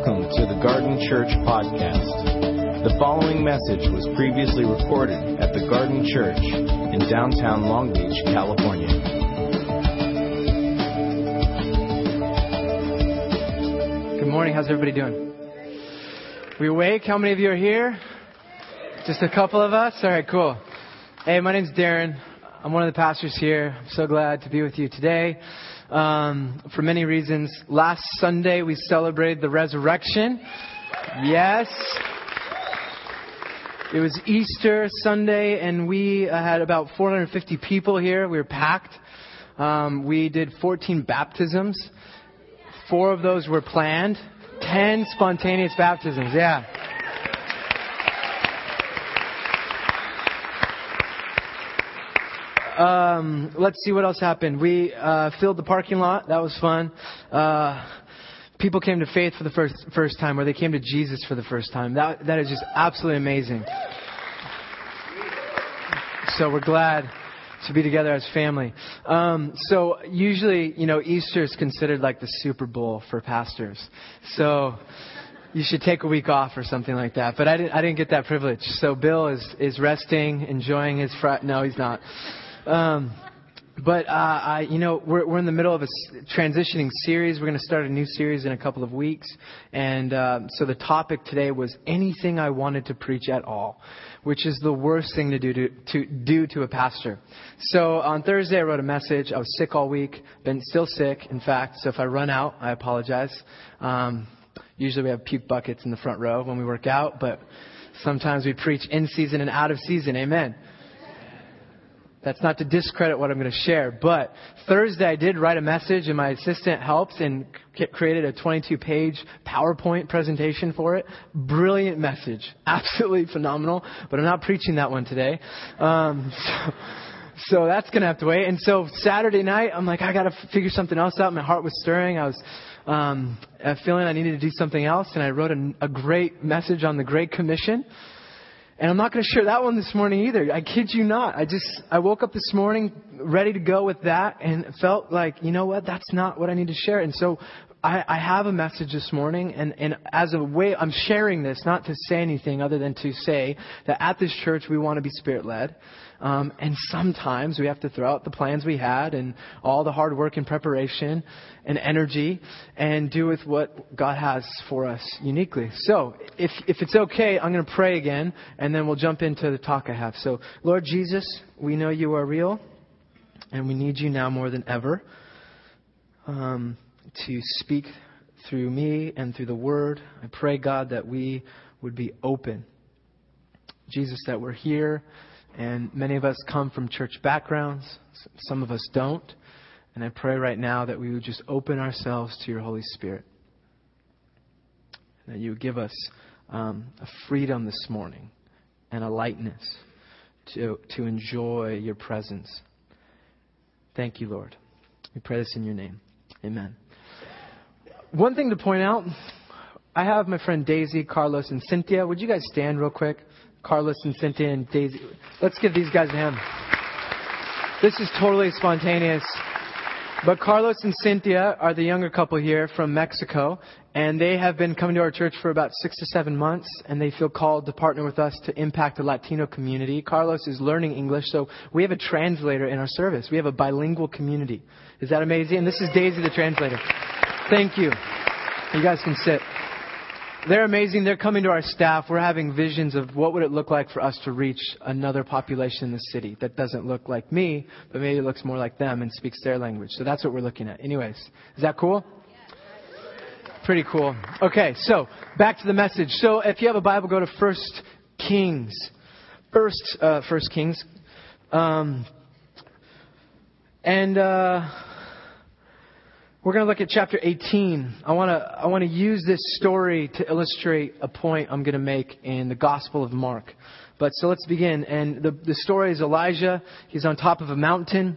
Welcome to the Garden Church Podcast. The following message was previously recorded at the Garden Church in downtown Long Beach, California. Good morning. How's everybody doing? We awake? How many of you are here? Just a couple of us? All right, cool. Hey, my name's Darren. I'm one of the pastors here. I'm so glad to be with you today um, for many reasons. Last Sunday, we celebrated the resurrection. Yes. It was Easter Sunday, and we uh, had about 450 people here. We were packed. Um, we did 14 baptisms. Four of those were planned. 10 spontaneous baptisms. Yeah. Um, let's see what else happened. We uh, filled the parking lot. That was fun. Uh, people came to faith for the first first time, or they came to Jesus for the first time. That that is just absolutely amazing. So we're glad to be together as family. Um, so usually, you know, Easter is considered like the Super Bowl for pastors. So you should take a week off or something like that. But I didn't, I didn't get that privilege. So Bill is, is resting, enjoying his fr- no, he's not. Um, but uh, I, you know, we're we're in the middle of a transitioning series. We're going to start a new series in a couple of weeks, and uh, so the topic today was anything I wanted to preach at all, which is the worst thing to do to, to do to a pastor. So on Thursday, I wrote a message. I was sick all week, been still sick, in fact. So if I run out, I apologize. Um, usually we have puke buckets in the front row when we work out, but sometimes we preach in season and out of season. Amen. That's not to discredit what I'm going to share, but Thursday I did write a message and my assistant helped and created a 22 page PowerPoint presentation for it. Brilliant message. Absolutely phenomenal, but I'm not preaching that one today. Um, so, so that's going to have to wait. And so Saturday night, I'm like, I got to figure something else out. My heart was stirring. I was um, feeling I needed to do something else, and I wrote a, a great message on the Great Commission. And I'm not going to share that one this morning either. I kid you not. I just, I woke up this morning ready to go with that and felt like, you know what, that's not what I need to share. And so I, I have a message this morning and, and as a way, I'm sharing this not to say anything other than to say that at this church we want to be spirit led. Um, and sometimes we have to throw out the plans we had and all the hard work and preparation and energy and do with what God has for us uniquely. So, if, if it's okay, I'm going to pray again and then we'll jump into the talk I have. So, Lord Jesus, we know you are real and we need you now more than ever um, to speak through me and through the word. I pray, God, that we would be open. Jesus, that we're here and many of us come from church backgrounds, some of us don't. And I pray right now that we would just open ourselves to your Holy Spirit. That you would give us um, a freedom this morning and a lightness to, to enjoy your presence. Thank you, Lord. We pray this in your name. Amen. One thing to point out I have my friend Daisy, Carlos, and Cynthia. Would you guys stand real quick? Carlos and Cynthia and Daisy. Let's give these guys a hand. This is totally spontaneous. But Carlos and Cynthia are the younger couple here from Mexico, and they have been coming to our church for about six to seven months, and they feel called to partner with us to impact the Latino community. Carlos is learning English, so we have a translator in our service. We have a bilingual community. Is that amazing? And this is Daisy, the translator. Thank you. You guys can sit. They're amazing. They're coming to our staff. We're having visions of what would it look like for us to reach another population in the city that doesn't look like me, but maybe looks more like them and speaks their language. So that's what we're looking at. Anyways, is that cool? Pretty cool. Okay, so back to the message. So if you have a Bible, go to First Kings. First, uh, First Kings. Um, and uh, we're going to look at chapter 18. I want to I want to use this story to illustrate a point I'm going to make in the Gospel of Mark. But so let's begin. And the the story is Elijah. He's on top of a mountain.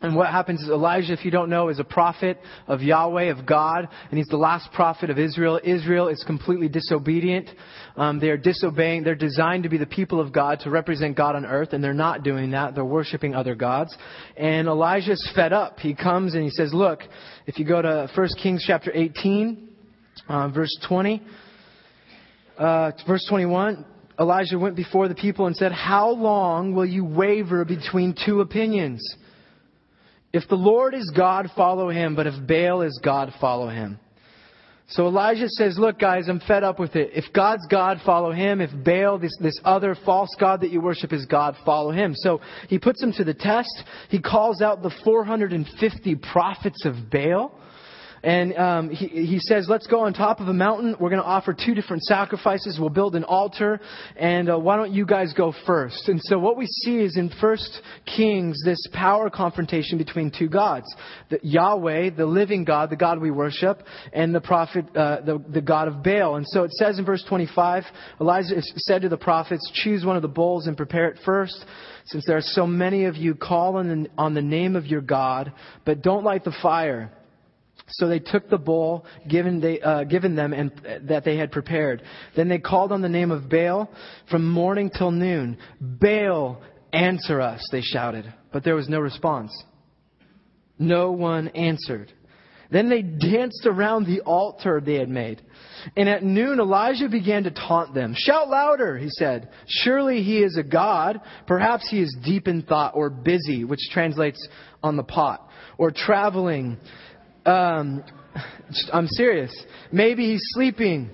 And what happens is Elijah, if you don't know, is a prophet of Yahweh, of God, and he's the last prophet of Israel. Israel is completely disobedient. Um, they are disobeying. They're designed to be the people of God, to represent God on earth, and they're not doing that. They're worshiping other gods. And Elijah's fed up. He comes and he says, look, if you go to 1 Kings chapter 18, Uh, verse 20, uh, verse 21, Elijah went before the people and said, How long will you waver between two opinions? If the Lord is God, follow him, but if Baal is God, follow him. So Elijah says, look guys, I'm fed up with it. If God's God, follow him. If Baal, this, this other false God that you worship is God, follow him. So he puts him to the test. He calls out the 450 prophets of Baal. And um, he, he says, let's go on top of a mountain. We're going to offer two different sacrifices. We'll build an altar. And uh, why don't you guys go first? And so what we see is in First Kings, this power confrontation between two gods. The, Yahweh, the living God, the God we worship, and the prophet, uh, the, the God of Baal. And so it says in verse 25, Elijah said to the prophets, choose one of the bulls and prepare it first since there are so many of you, call on the, on the name of your God, but don't light the fire. So they took the bowl given, they, uh, given them and uh, that they had prepared. Then they called on the name of Baal from morning till noon. Baal, answer us, they shouted. But there was no response. No one answered. Then they danced around the altar they had made. And at noon, Elijah began to taunt them. Shout louder, he said. Surely he is a God. Perhaps he is deep in thought or busy, which translates on the pot, or traveling um, I'm serious. Maybe he's sleeping.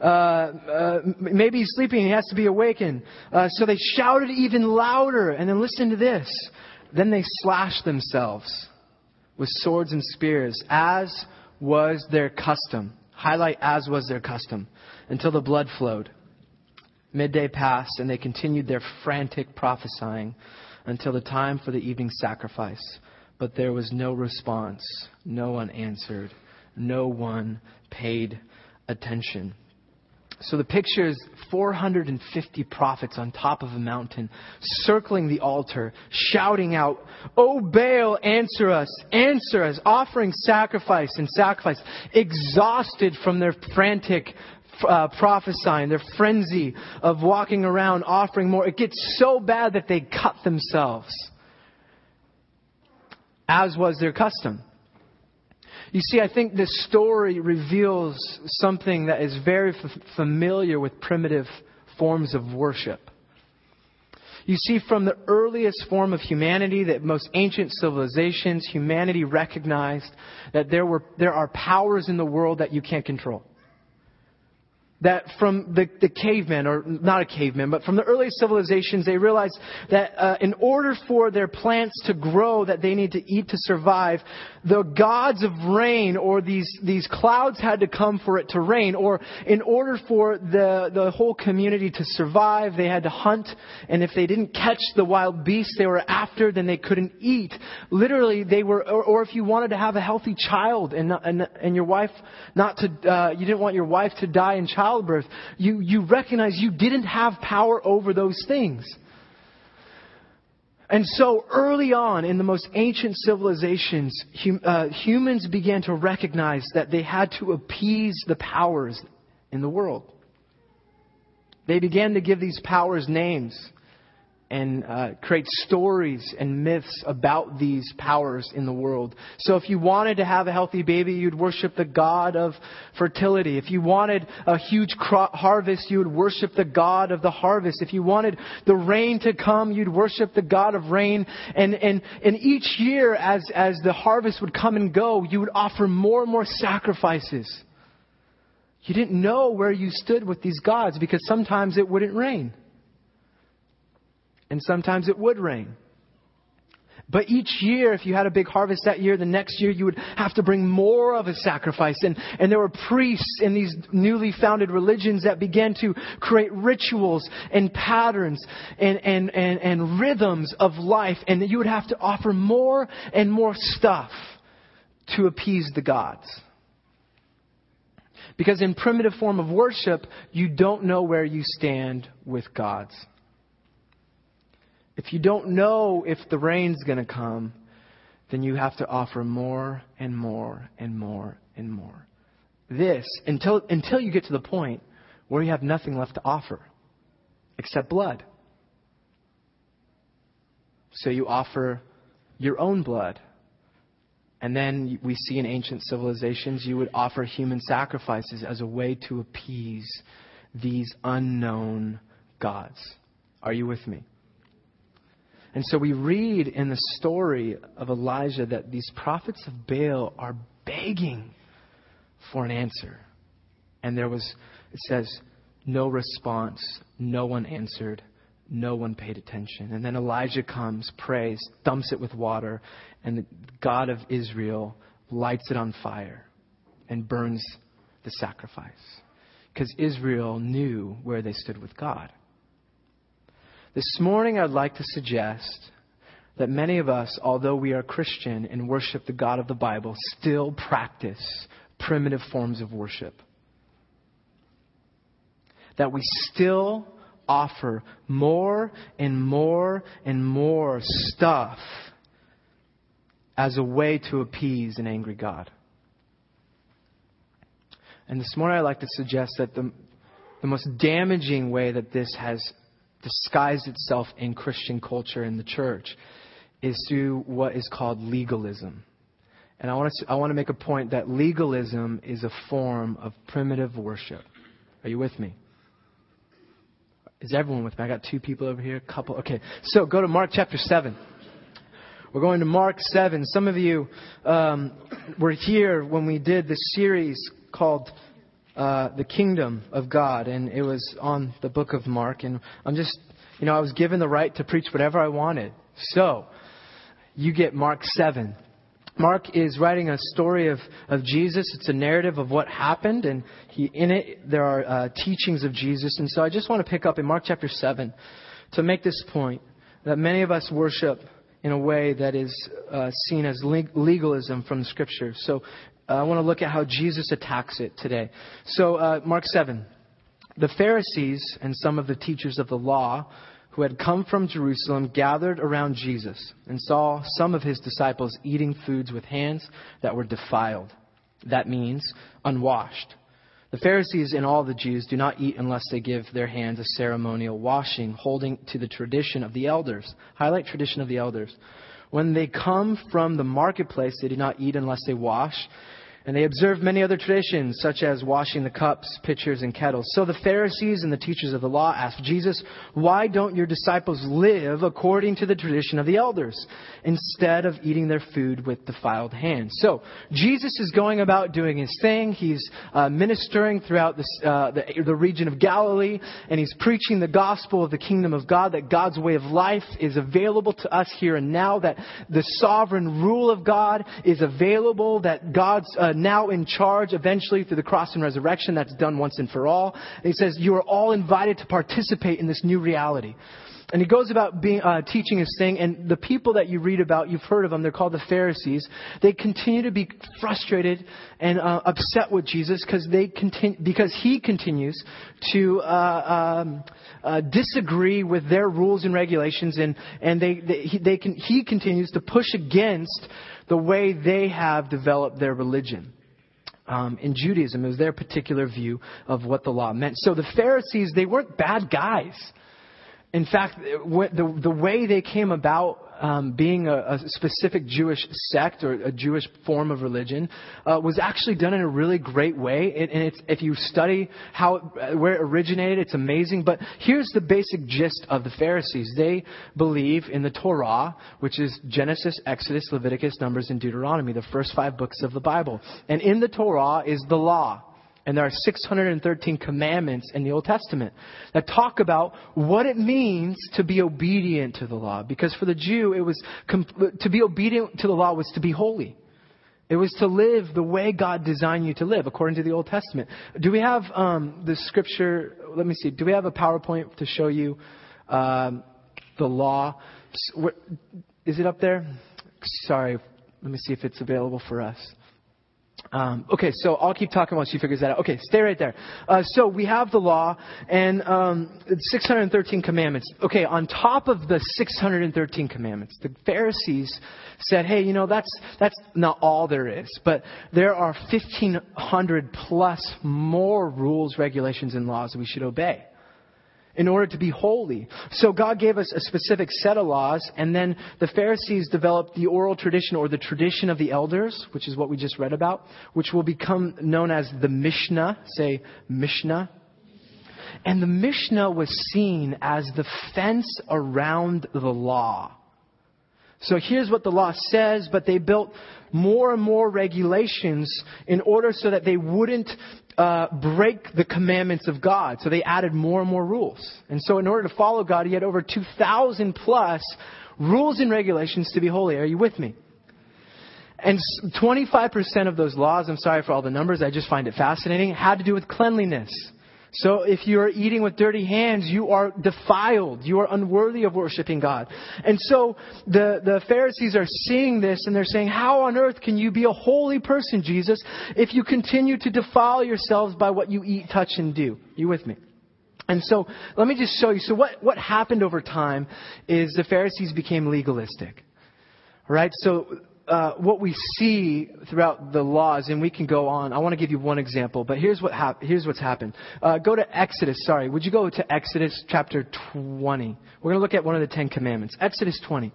Uh, uh, maybe he's sleeping. He has to be awakened. Uh, so they shouted even louder. And then listen to this. Then they slashed themselves with swords and spears, as was their custom. Highlight as was their custom until the blood flowed. Midday passed, and they continued their frantic prophesying until the time for the evening sacrifice. But there was no response. No one answered. No one paid attention. So the picture is 450 prophets on top of a mountain, circling the altar, shouting out, O Baal, answer us, answer us, offering sacrifice and sacrifice, exhausted from their frantic uh, prophesying, their frenzy of walking around offering more. It gets so bad that they cut themselves as was their custom. You see, I think this story reveals something that is very f- familiar with primitive forms of worship. You see, from the earliest form of humanity, that most ancient civilizations, humanity recognized that there, were, there are powers in the world that you can't control that from the, the cavemen, or not a caveman, but from the early civilizations, they realized that uh, in order for their plants to grow, that they need to eat to survive, the gods of rain or these, these clouds had to come for it to rain, or in order for the, the whole community to survive, they had to hunt, and if they didn't catch the wild beasts they were after, then they couldn't eat. Literally, they were, or, or if you wanted to have a healthy child and, and, and your wife not to, uh, you didn't want your wife to die in childbirth, childbirth, you, you recognize you didn't have power over those things. And so early on in the most ancient civilizations, hum, uh, humans began to recognize that they had to appease the powers in the world. They began to give these powers names and uh, create stories and myths about these powers in the world. So if you wanted to have a healthy baby, you'd worship the god of fertility. If you wanted a huge crop harvest, you would worship the god of the harvest. If you wanted the rain to come, you'd worship the god of rain. And, and, and each year, as, as the harvest would come and go, you would offer more and more sacrifices. You didn't know where you stood with these gods because sometimes it wouldn't rain and sometimes it would rain. But each year, if you had a big harvest that year, the next year you would have to bring more of a sacrifice. And, and there were priests in these newly founded religions that began to create rituals and patterns and, and, and, and rhythms of life. And you would have to offer more and more stuff to appease the gods. Because in primitive form of worship, you don't know where you stand with gods. If you don't know if the rain's going to come, then you have to offer more and more and more and more. This, until, until you get to the point where you have nothing left to offer except blood. So you offer your own blood And then we see in ancient civilizations, you would offer human sacrifices as a way to appease these unknown gods. Are you with me? And so we read in the story of Elijah that these prophets of Baal are begging for an answer. And there was, it says, no response. No one answered. No one paid attention. And then Elijah comes, prays, dumps it with water, and the God of Israel lights it on fire and burns the sacrifice. Because Israel knew where they stood with God. This morning, I'd like to suggest that many of us, although we are Christian and worship the God of the Bible, still practice primitive forms of worship. That we still offer more and more and more stuff as a way to appease an angry God. And this morning, I'd like to suggest that the, the most damaging way that this has disguised itself in Christian culture in the church is through what is called legalism. And I want, to, I want to make a point that legalism is a form of primitive worship. Are you with me? Is everyone with me? I got two people over here, a couple. Okay, so go to Mark chapter 7. We're going to Mark 7. Some of you um, were here when we did the series called uh, The Kingdom of God, and it was on the book of Mark. And I'm just, you know, I was given the right to preach whatever I wanted. So, you get Mark 7. Mark is writing a story of, of Jesus. It's a narrative of what happened, and he, in it there are uh, teachings of Jesus. And so I just want to pick up in Mark chapter 7 to make this point that many of us worship in a way that is uh, seen as legalism from the Scripture. So I want to look at how Jesus attacks it today. So, uh, Mark 7. The Pharisees and some of the teachers of the law who had come from Jerusalem gathered around Jesus and saw some of his disciples eating foods with hands that were defiled. That means unwashed. The Pharisees and all the Jews do not eat unless they give their hands a ceremonial washing, holding to the tradition of the elders. Highlight tradition of the elders. When they come from the marketplace, they do not eat unless they wash. And they observed many other traditions, such as washing the cups, pitchers, and kettles. So the Pharisees and the teachers of the law asked Jesus, Why don't your disciples live according to the tradition of the elders, instead of eating their food with defiled hands? So Jesus is going about doing his thing. He's uh, ministering throughout this, uh, the, the region of Galilee, and he's preaching the gospel of the kingdom of God, that God's way of life is available to us here and now, that the sovereign rule of God is available, that God's uh, now in charge eventually through the cross and resurrection. That's done once and for all. And he says, you are all invited to participate in this new reality. And he goes about being, uh, teaching his thing, and the people that you read about, you've heard of them, they're called the Pharisees. They continue to be frustrated and uh, upset with Jesus because they continue, because he continues to uh, um, uh, disagree with their rules and regulations, and and they, they, he, they can, he continues to push against the way they have developed their religion. Um, in Judaism, it was their particular view of what the law meant. So the Pharisees, they weren't bad guys. In fact, the, the way they came about um, being a, a, specific Jewish sect or a Jewish form of religion uh, was actually done in a really great way. It, and if you study how where it originated, it's amazing. But here's the basic gist of the Pharisees: they believe in the Torah, which is Genesis, Exodus, Leviticus, Numbers, and Deuteronomy, the first five books of the Bible. And in the Torah is the law. And there are 613 commandments in the Old Testament that talk about what it means to be obedient to the law. Because for the Jew, it was to be obedient to the law was to be holy. It was to live the way God designed you to live, according to the Old Testament. Do we have um, the scripture? Let me see. Do we have a PowerPoint to show you um, the law? Is it up there? Sorry. Let me see if it's available for us. Um, okay, so I'll keep talking while she figures that out. Okay, stay right there. Uh, so we have the law and um, 613 commandments. Okay, on top of the 613 commandments, the Pharisees said, "Hey, you know that's that's not all there is, but there are 1,500 plus more rules, regulations, and laws that we should obey." In order to be holy. So God gave us a specific set of laws, and then the Pharisees developed the oral tradition or the tradition of the elders, which is what we just read about, which will become known as the Mishnah. Say Mishnah. And the Mishnah was seen as the fence around the law. So here's what the law says, but they built more and more regulations in order so that they wouldn't uh, break the commandments of God. So they added more and more rules. And so in order to follow God, he had over 2,000 plus rules and regulations to be holy. Are you with me? And 25% of those laws, I'm sorry for all the numbers, I just find it fascinating, had to do with cleanliness. So if you are eating with dirty hands, you are defiled. You are unworthy of worshiping God. And so the, the Pharisees are seeing this and they're saying, how on earth can you be a holy person, Jesus, if you continue to defile yourselves by what you eat, touch, and do? You with me? And so let me just show you. So what, what happened over time is the Pharisees became legalistic. Right? So uh, what we see throughout the laws, and we can go on. I want to give you one example, but here's what hap- here's what's happened. Uh, go to Exodus. Sorry, would you go to Exodus chapter 20? We're going to look at one of the Ten Commandments. Exodus 20.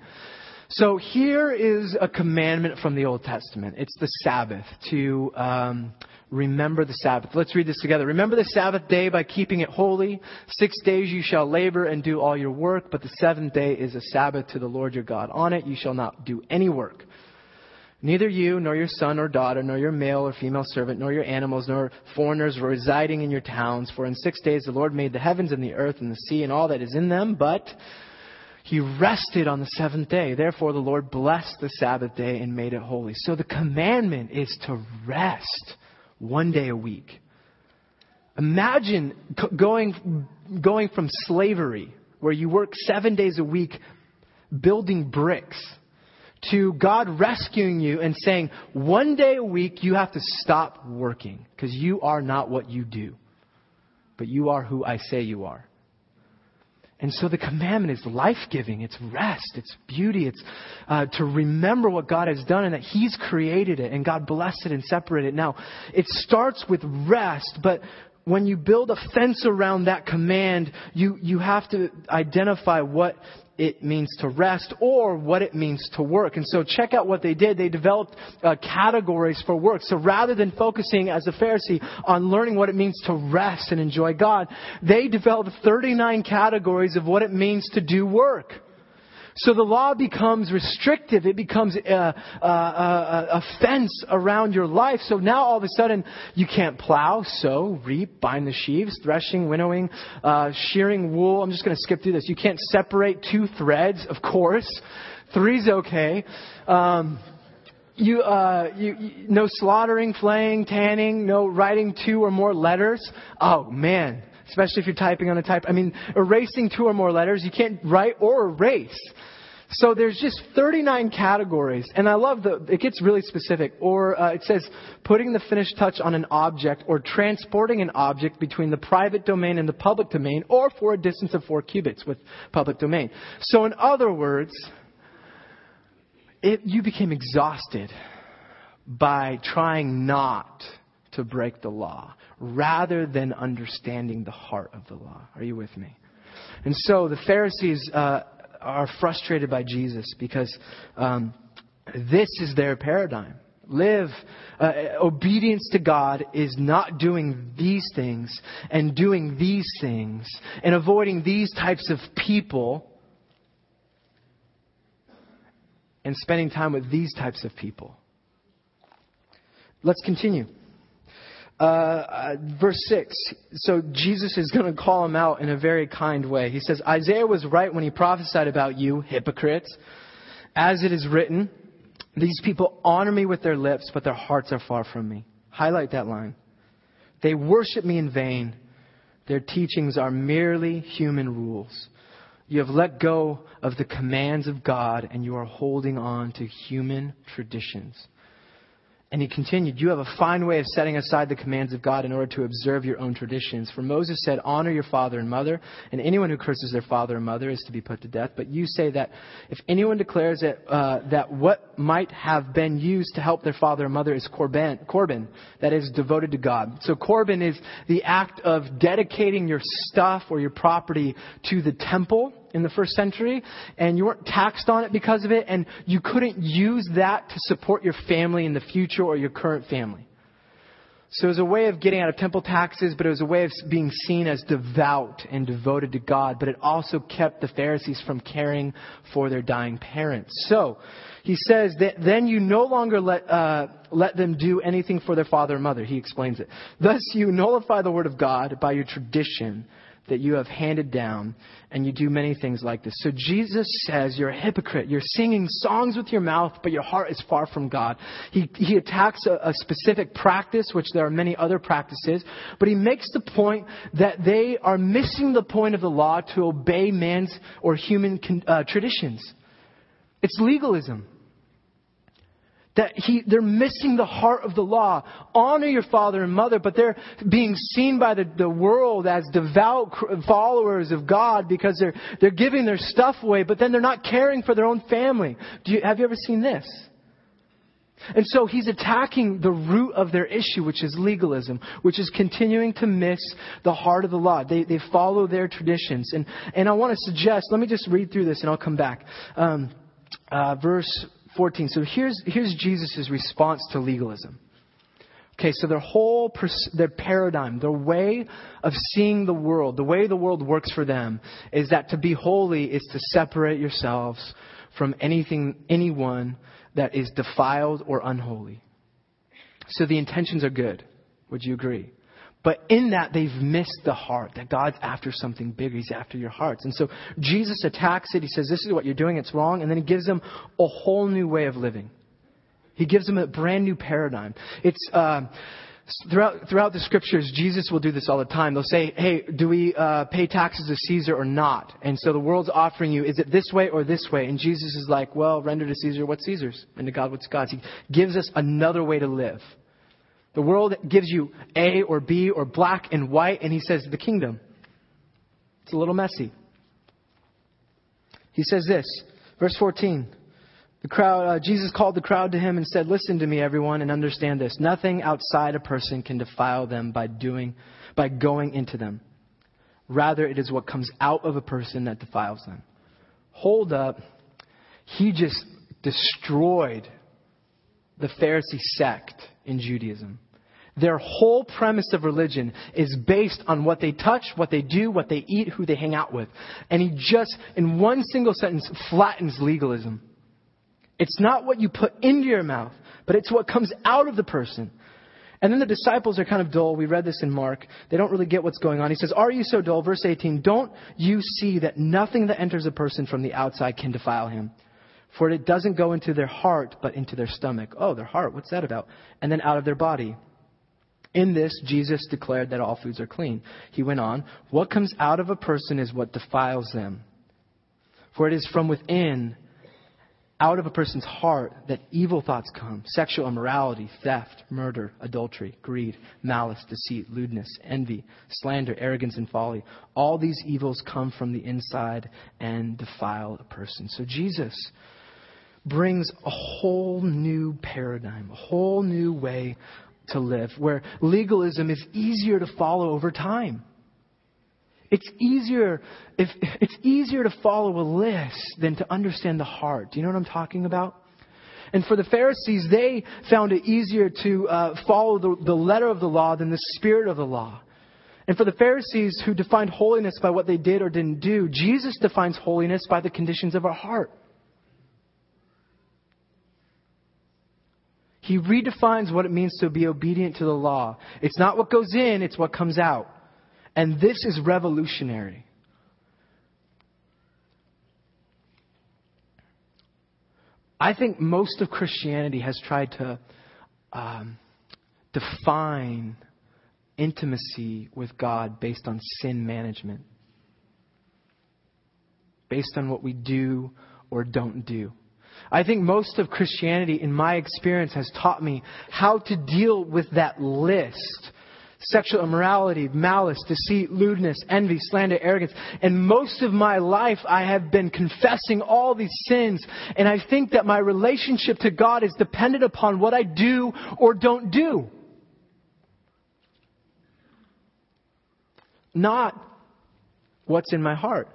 So here is a commandment from the Old Testament. It's the Sabbath to um, remember the Sabbath. Let's read this together. Remember the Sabbath day by keeping it holy. Six days you shall labor and do all your work, but the seventh day is a Sabbath to the Lord your God. On it you shall not do any work Neither you, nor your son or daughter, nor your male or female servant, nor your animals, nor foreigners residing in your towns. For in six days the Lord made the heavens and the earth and the sea and all that is in them, but he rested on the seventh day. Therefore the Lord blessed the Sabbath day and made it holy. So the commandment is to rest one day a week. Imagine going, going from slavery, where you work seven days a week building bricks to God rescuing you and saying, one day a week you have to stop working because you are not what you do, but you are who I say you are. And so the commandment is life giving, it's rest, it's beauty, it's uh, to remember what God has done and that He's created it and God blessed it and separated it. Now, it starts with rest, but when you build a fence around that command, you, you have to identify what it means to rest or what it means to work. And so check out what they did. They developed uh, categories for work. So rather than focusing as a Pharisee on learning what it means to rest and enjoy God, they developed 39 categories of what it means to do work. So the law becomes restrictive. It becomes a, a, a, fence around your life. So now all of a sudden you can't plow, sow, reap, bind the sheaves, threshing, winnowing, uh, shearing wool. I'm just going to skip through this. You can't separate two threads, of course. Three's okay. Um, you, uh, you, you, no slaughtering, flaying, tanning, no writing two or more letters. Oh man, especially if you're typing on a type. I mean, erasing two or more letters, you can't write or erase. So there's just 39 categories, and I love the, it gets really specific. Or uh, it says putting the finished touch on an object or transporting an object between the private domain and the public domain or for a distance of four cubits with public domain. So in other words, it, you became exhausted by trying not to break the law rather than understanding the heart of the law. Are you with me? And so the Pharisees uh, are frustrated by Jesus because um, this is their paradigm. Live. Uh, obedience to God is not doing these things and doing these things and avoiding these types of people and spending time with these types of people. Let's continue. Uh, uh, verse 6. So Jesus is going to call him out in a very kind way. He says, Isaiah was right when he prophesied about you, hypocrites. As it is written, these people honor me with their lips, but their hearts are far from me. Highlight that line. They worship me in vain. Their teachings are merely human rules. You have let go of the commands of God and you are holding on to human traditions. And he continued, You have a fine way of setting aside the commands of God in order to observe your own traditions. For Moses said, Honor your father and mother, and anyone who curses their father and mother is to be put to death. But you say that if anyone declares that, uh, that what might have been used to help their father and mother is korban, korban, that is devoted to God. So korban is the act of dedicating your stuff or your property to the temple in the first century, and you weren't taxed on it because of it, and you couldn't use that to support your family in the future or your current family. So it was a way of getting out of temple taxes, but it was a way of being seen as devout and devoted to God. But it also kept the Pharisees from caring for their dying parents. So he says that then you no longer let uh, let them do anything for their father or mother. He explains it. Thus you nullify the word of God by your tradition that you have handed down, and you do many things like this. So Jesus says, You're a hypocrite. You're singing songs with your mouth, but your heart is far from God. He, he attacks a, a specific practice, which there are many other practices, but he makes the point that they are missing the point of the law to obey man's or human uh, traditions. It's legalism that he, they're missing the heart of the law. Honor your father and mother, but they're being seen by the, the world as devout followers of God because they're, they're giving their stuff away, but then they're not caring for their own family. You, have you ever seen this? And so he's attacking the root of their issue, which is legalism, which is continuing to miss the heart of the law. They, they follow their traditions. And, and I want to suggest, let me just read through this and I'll come back. Um, uh, verse 14. So here's, here's Jesus' response to legalism. Okay, so their whole, pers- their paradigm, their way of seeing the world, the way the world works for them, is that to be holy is to separate yourselves from anything, anyone that is defiled or unholy. So the intentions are good. Would you agree? But in that, they've missed the heart, that God's after something bigger. He's after your hearts. And so Jesus attacks it. He says, This is what you're doing, it's wrong. And then he gives them a whole new way of living. He gives them a brand new paradigm. It's. Uh, Throughout, throughout the scriptures, Jesus will do this all the time. They'll say, hey, do we uh, pay taxes to Caesar or not? And so the world's offering you, is it this way or this way? And Jesus is like, well, render to Caesar what's Caesar's, and to God what's God's. He gives us another way to live. The world gives you A or B or black and white, and he says the kingdom. It's a little messy. He says this, verse 14. The crowd, uh, Jesus called the crowd to him and said, Listen to me, everyone, and understand this. Nothing outside a person can defile them by doing, by going into them. Rather, it is what comes out of a person that defiles them. Hold up. He just destroyed the Pharisee sect in Judaism. Their whole premise of religion is based on what they touch, what they do, what they eat, who they hang out with. And he just, in one single sentence, flattens legalism. It's not what you put into your mouth, but it's what comes out of the person. And then the disciples are kind of dull. We read this in Mark. They don't really get what's going on. He says, Are you so dull? Verse 18, Don't you see that nothing that enters a person from the outside can defile him? For it doesn't go into their heart, but into their stomach. Oh, their heart, what's that about? And then out of their body. In this, Jesus declared that all foods are clean. He went on, What comes out of a person is what defiles them. For it is from within, out of a person's heart, that evil thoughts come sexual immorality, theft, murder, adultery, greed, malice, deceit, lewdness, envy, slander, arrogance, and folly. All these evils come from the inside and defile a person. So Jesus brings a whole new paradigm, a whole new way to live, where legalism is easier to follow over time. It's easier if it's easier to follow a list than to understand the heart. Do you know what I'm talking about? And for the Pharisees, they found it easier to uh, follow the, the letter of the law than the spirit of the law. And for the Pharisees who defined holiness by what they did or didn't do, Jesus defines holiness by the conditions of our heart. He redefines what it means to be obedient to the law. It's not what goes in, it's what comes out. And this is revolutionary. I think most of Christianity has tried to um, define intimacy with God based on sin management, based on what we do or don't do. I think most of Christianity, in my experience, has taught me how to deal with that list. Sexual immorality, malice, deceit, lewdness, envy, slander, arrogance. And most of my life I have been confessing all these sins. And I think that my relationship to God is dependent upon what I do or don't do. Not what's in my heart.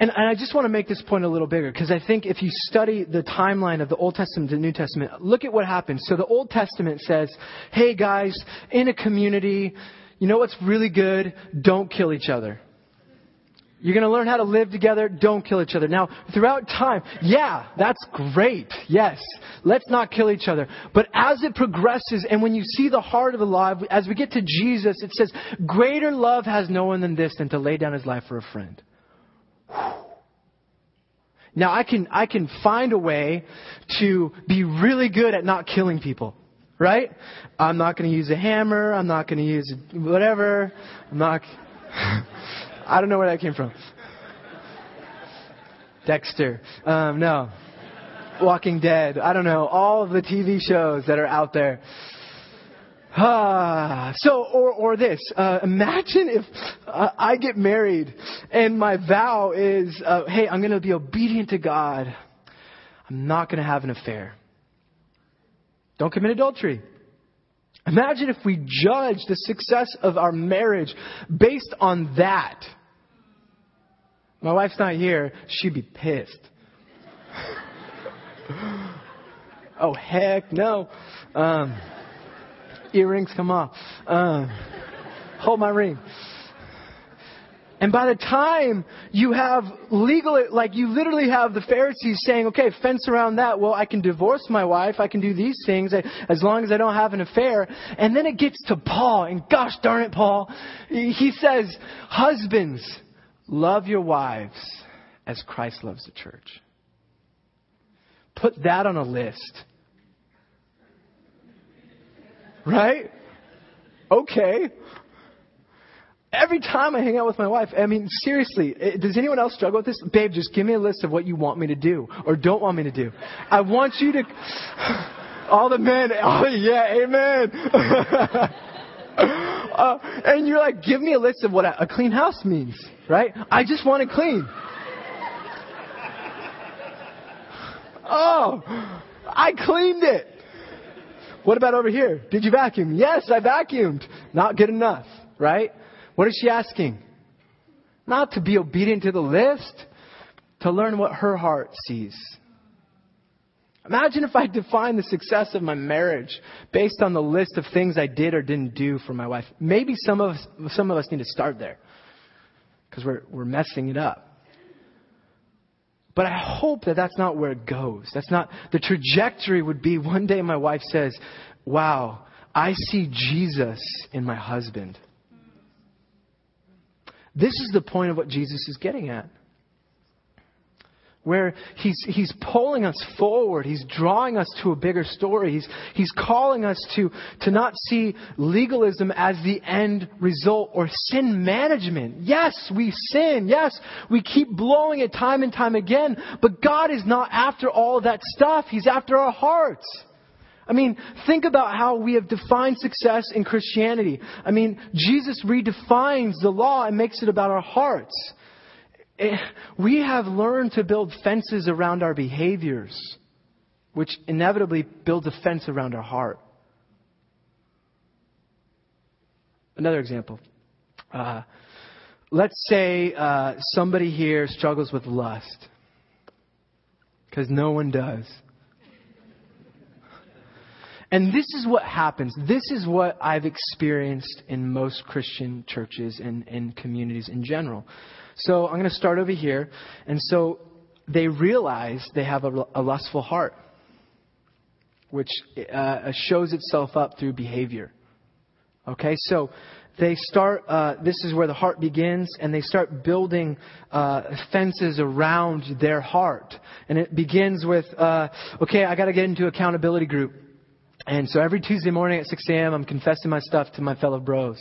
And, and I just want to make this point a little bigger because I think if you study the timeline of the Old Testament to the New Testament, look at what happens. So the Old Testament says, hey guys, in a community, you know what's really good? Don't kill each other. You're going to learn how to live together. Don't kill each other. Now, throughout time, yeah, that's great. Yes. Let's not kill each other. But as it progresses and when you see the heart of the love, as we get to Jesus, it says, greater love has no one than this than to lay down his life for a friend. Now I can, I can find a way to be really good at not killing people. Right? I'm not going to use a hammer. I'm not going to use whatever. I'm not. I don't know where that came from. Dexter. Um, no. Walking Dead. I don't know. All of the TV shows that are out there. Ah, so, or, or this. Uh, imagine if uh, I get married and my vow is, uh, hey, I'm going to be obedient to God. I'm not going to have an affair. Don't commit adultery. Imagine if we judge the success of our marriage based on that. My wife's not here. She'd be pissed. oh, heck no. Um, earrings come off. Uh, hold my ring. And by the time you have legal, like you literally have the Pharisees saying, okay, fence around that. Well, I can divorce my wife. I can do these things eh, as long as I don't have an affair. And then it gets to Paul. And gosh darn it, Paul. He says, husbands, love your wives as Christ loves the church. Put that on a list. Right? Okay. Every time I hang out with my wife, I mean, seriously, eh, does anyone else struggle with this? Babe, just give me a list of what you want me to do or don't want me to do. I want you to. All the men, oh yeah, amen. uh, and you're like, give me a list of what a, a clean house means, right? I just want it clean. Oh, I cleaned it. What about over here? Did you vacuum? Yes, I vacuumed. Not good enough, right? What is she asking? Not to be obedient to the list, to learn what her heart sees. Imagine if I defined the success of my marriage based on the list of things I did or didn't do for my wife. Maybe some of us, some of us need to start there because we're, we're messing it up. But I hope that that's not where it goes. That's not, the trajectory would be one day my wife says, wow, I see Jesus in my husband. This is the point of what Jesus is getting at where he's, he's pulling us forward. He's drawing us to a bigger story. He's, he's calling us to, to not see legalism as the end result or sin management. Yes, we sin. Yes, we keep blowing it time and time again. But God is not after all that stuff. He's after our hearts. I mean, think about how we have defined success in Christianity. I mean, Jesus redefines the law and makes it about our hearts. Eh, we have learned to build fences around our behaviors, which inevitably builds a fence around our heart. Another example. Uh, let's say uh, somebody here struggles with lust, because no one does. And this is what happens. This is what I've experienced in most Christian churches and, and communities in general. So I'm going to start over here. And so they realize they have a, a lustful heart, which uh, shows itself up through behavior. Okay, so they start, uh, this is where the heart begins, and they start building uh, fences around their heart. And it begins with, uh, okay, I got to get into accountability group. And so every Tuesday morning at 6 a.m., I'm confessing my stuff to my fellow bros.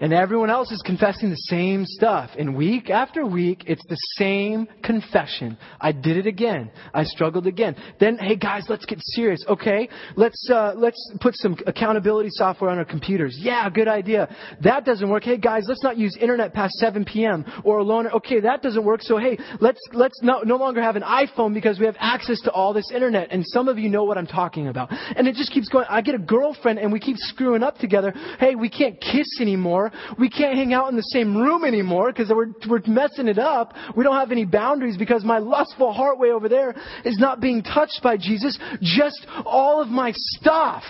And everyone else is confessing the same stuff. And week after week, it's the same confession. I did it again. I struggled again. Then, hey guys, let's get serious. Okay, let's uh, let's put some accountability software on our computers. Yeah, good idea. That doesn't work. Hey guys, let's not use internet past 7 p.m. or alone. Okay, that doesn't work. So hey, let's let's no, no longer have an iPhone because we have access to all this internet. And some of you know what I'm talking about. And it just keeps going. I get a girlfriend and we keep screwing up together. Hey, we can't kiss anymore. We can't hang out in the same room anymore because we're, we're messing it up. We don't have any boundaries because my lustful heart way over there is not being touched by Jesus, just all of my stuff.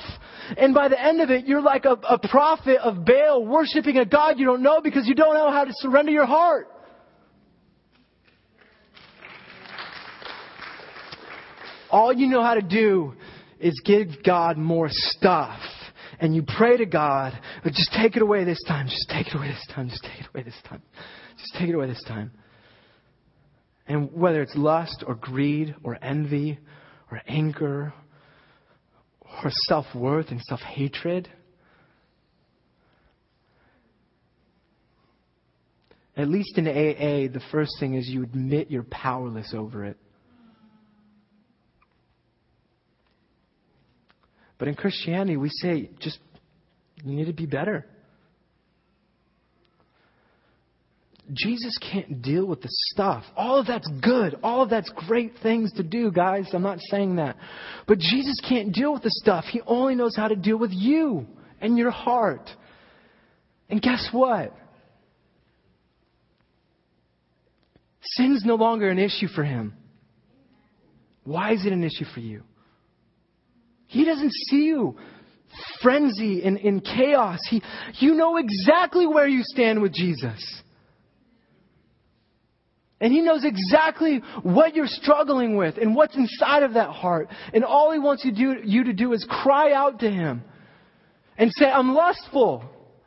And by the end of it, you're like a, a prophet of Baal worshiping a God you don't know because you don't know how to surrender your heart. All you know how to do is give God more stuff and you pray to God, just take it away this time, just take it away this time, just take it away this time, just take it away this time. And whether it's lust or greed or envy or anger or self worth and self hatred, at least in AA, the first thing is you admit you're powerless over it. But in Christianity, we say, just, you need to be better. Jesus can't deal with the stuff. All of that's good. All of that's great things to do, guys. I'm not saying that. But Jesus can't deal with the stuff. He only knows how to deal with you and your heart. And guess what? Sin's no longer an issue for him. Why is it an issue for you? He doesn't see you frenzy and in chaos. He, you know exactly where you stand with Jesus. And He knows exactly what you're struggling with and what's inside of that heart. And all He wants you do, you to do is cry out to Him and say, I'm lustful.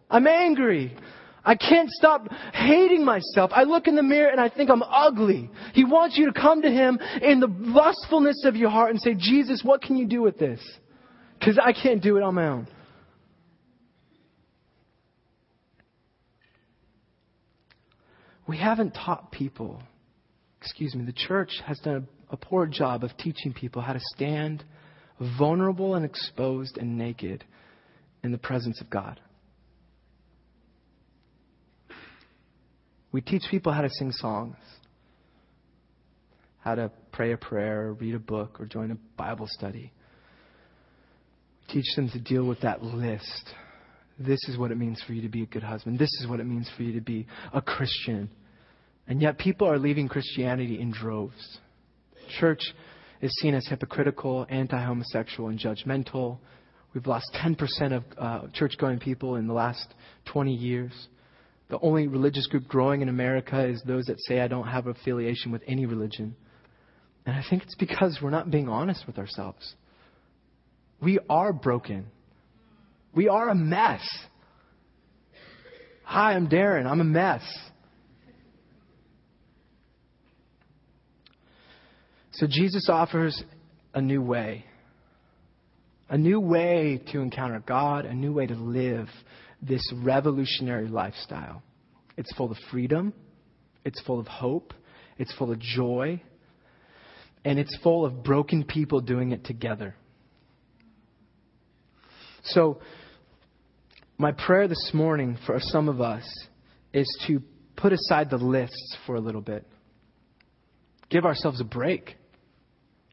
I'm angry. I can't stop hating myself. I look in the mirror and I think I'm ugly. He wants you to come to Him in the lustfulness of your heart and say, Jesus, what can you do with this? Because I can't do it on my own. We haven't taught people, excuse me, the church has done a poor job of teaching people how to stand vulnerable and exposed and naked in the presence of God. We teach people how to sing songs, how to pray a prayer, or read a book, or join a Bible study. We teach them to deal with that list. This is what it means for you to be a good husband. This is what it means for you to be a Christian. And yet, people are leaving Christianity in droves. Church is seen as hypocritical, anti homosexual, and judgmental. We've lost 10% of uh, church going people in the last 20 years. The only religious group growing in America is those that say, I don't have affiliation with any religion. And I think it's because we're not being honest with ourselves. We are broken. We are a mess. Hi, I'm Darren. I'm a mess. So Jesus offers a new way. A new way to encounter God, a new way to live this revolutionary lifestyle. It's full of freedom, it's full of hope, it's full of joy, and it's full of broken people doing it together. So, my prayer this morning for some of us is to put aside the lists for a little bit. Give ourselves a break.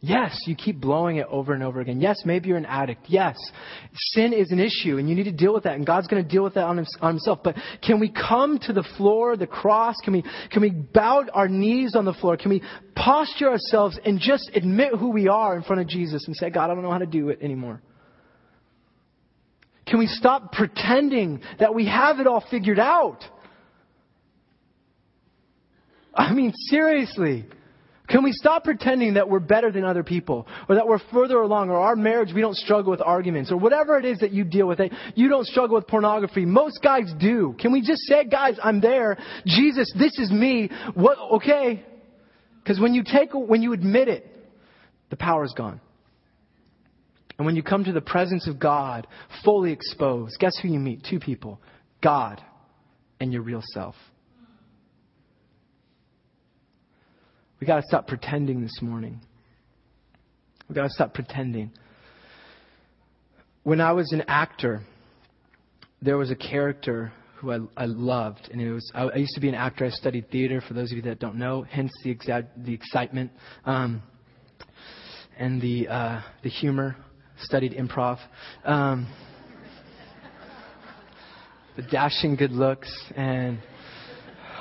Yes, you keep blowing it over and over again. Yes, maybe you're an addict. Yes, sin is an issue and you need to deal with that and God's going to deal with that on, himself. But can we come to the floor, the cross? Can we, can we bow our knees on the floor? Can we posture ourselves and just admit who we are in front of Jesus and say, God, I don't know how to do it anymore? Can we stop pretending that we have it all figured out? I mean, seriously. Can we stop pretending that we're better than other people or that we're further along or our marriage we don't struggle with arguments or whatever it is that you deal with? You don't struggle with pornography. Most guys do. Can we just say, guys, I'm there. Jesus, this is me. What, okay. Because when you take, when you admit it, the power is gone. And when you come to the presence of God, fully exposed, guess who you meet? Two people. God and your real self. We got to stop pretending this morning. We've got to stop pretending. When I was an actor, there was a character who I, I loved, and it was I, I used to be an actor. I studied theater. For those of you that don't know, hence the the excitement um, and the uh, the humor. Studied improv. Um, the dashing good looks and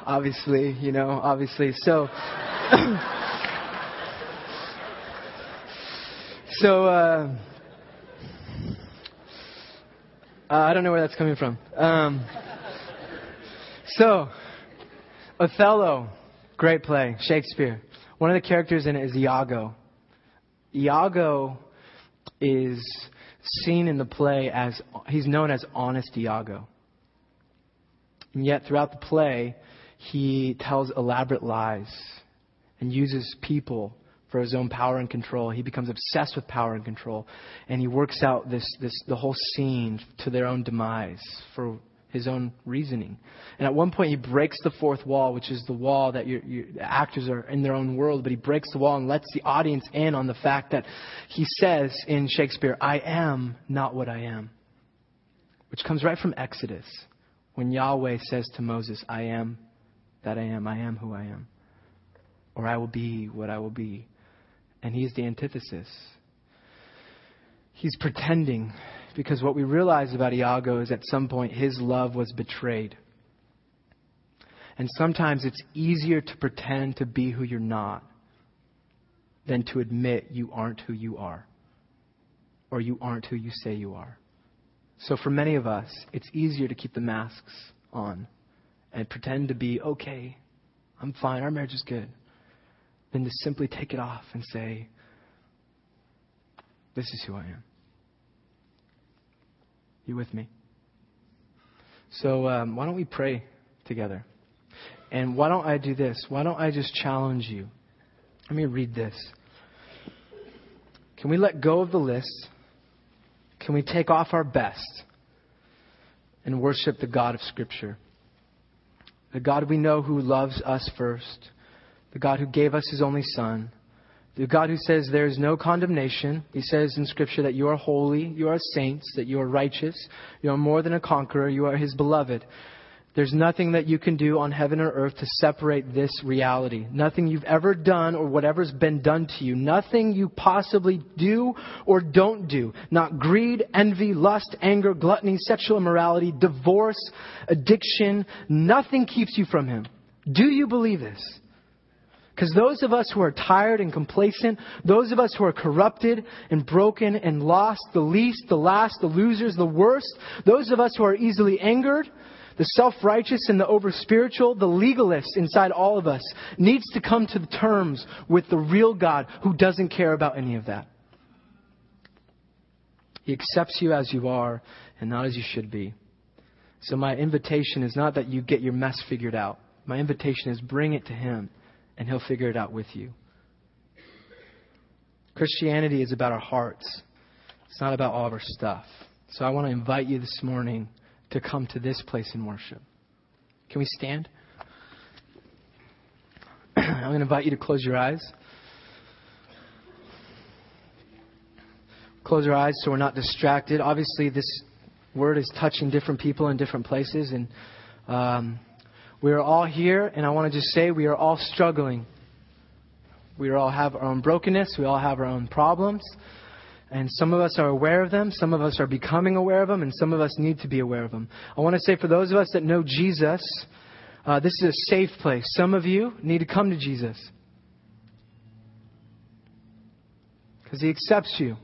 obviously, you know, obviously. So, so uh, uh, I don't know where that's coming from. Um, so, Othello, great play, Shakespeare. One of the characters in it is Iago. Iago is seen in the play as he's known as honest Iago. And yet, throughout the play, he tells elaborate lies and uses people for his own power and control. He becomes obsessed with power and control, and he works out this, this the whole scene to their own demise for his own reasoning. And at one point, he breaks the fourth wall, which is the wall that your, your actors are in their own world, but he breaks the wall and lets the audience in on the fact that he says in Shakespeare, I am not what I am, which comes right from Exodus when Yahweh says to Moses, I am that I am, I am who I am, or I will be what I will be. And he's the antithesis. He's pretending because what we realize about Iago is at some point his love was betrayed. And sometimes it's easier to pretend to be who you're not than to admit you aren't who you are or you aren't who you say you are. So for many of us, it's easier to keep the masks on and pretend to be okay. I'm fine. Our marriage is good. Than to simply take it off and say, This is who I am. You with me? So, um, why don't we pray together? And why don't I do this? Why don't I just challenge you? Let me read this. Can we let go of the list? Can we take off our best and worship the God of Scripture? The God we know who loves us first, the God who gave us his only Son, the God who says there is no condemnation. He says in Scripture that you are holy, you are saints, that you are righteous, you are more than a conqueror, you are his beloved. There's nothing that you can do on heaven or earth to separate this reality. Nothing you've ever done or whatever's been done to you. Nothing you possibly do or don't do. Not greed, envy, lust, anger, gluttony, sexual immorality, divorce, addiction. Nothing keeps you from Him. Do you believe this? Because those of us who are tired and complacent, those of us who are corrupted and broken and lost, the least, the last, the losers, the worst, those of us who are easily angered, the self-righteous and the over-spiritual, the legalist inside all of us needs to come to terms with the real God who doesn't care about any of that. He accepts you as you are and not as you should be. So my invitation is not that you get your mess figured out. My invitation is bring it to Him and He'll figure it out with you. Christianity is about our hearts. It's not about all of our stuff. So I want to invite you this morning to come to this place in worship. Can we stand? I'm going to invite you to close your eyes. Close your eyes so we're not distracted. Obviously, this word is touching different people in different places, and um, we are all here. And I want to just say we are all struggling. We all have our own brokenness. We all have our own problems. And some of us are aware of them, some of us are becoming aware of them, and some of us need to be aware of them. I want to say for those of us that know Jesus, uh, this is a safe place. Some of you need to come to Jesus because He accepts you.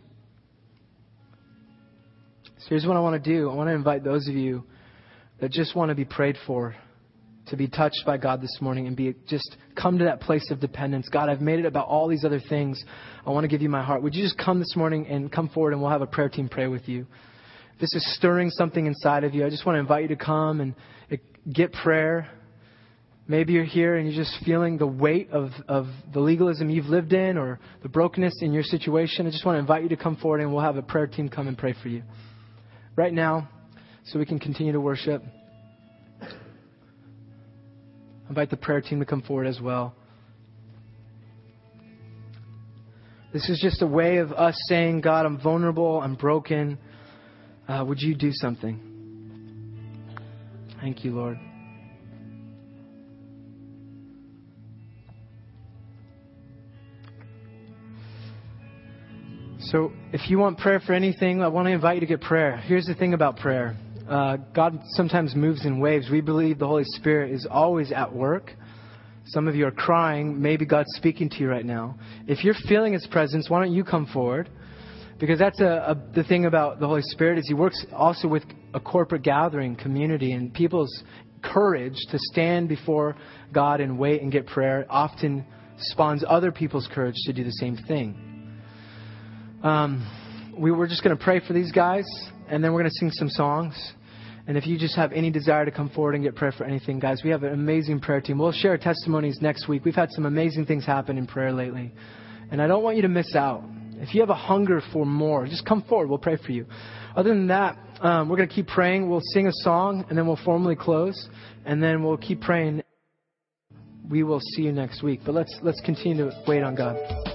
So here's what I want to do I want to invite those of you that just want to be prayed for to be touched by God this morning and be just come to that place of dependence. God, I've made it about all these other things. I want to give you my heart. Would you just come this morning and come forward and we'll have a prayer team pray with you. If this is stirring something inside of you, I just want to invite you to come and eh, get prayer. Maybe you're here and you're just feeling the weight of, of the legalism you've lived in or the brokenness in your situation. I just want to invite you to come forward and we'll have a prayer team come and pray for you. Right now, so we can continue to worship. Invite the prayer team to come forward as well. This is just a way of us saying, God, I'm vulnerable, I'm broken. Uh, would you do something? Thank you, Lord. So, if you want prayer for anything, I want to invite you to get prayer. Here's the thing about prayer uh, God sometimes moves in waves. We believe the Holy Spirit is always at work. Some of you are crying. Maybe God's speaking to you right now. If you're feeling His presence, why don't you come forward? Because that's a, a, the thing about the Holy Spirit is He works also with a corporate gathering, community, and people's courage to stand before God and wait and get prayer often spawns other people's courage to do the same thing. Um, we were just going to pray for these guys, and then we're going to sing some songs. And if you just have any desire to come forward and get prayer for anything, guys, we have an amazing prayer team. We'll share testimonies next week. We've had some amazing things happen in prayer lately. And I don't want you to miss out. If you have a hunger for more, just come forward. We'll pray for you. Other than that, um, we're going to keep praying. We'll sing a song, and then we'll formally close. And then we'll keep praying. We will see you next week. But let's, let's continue to wait on God.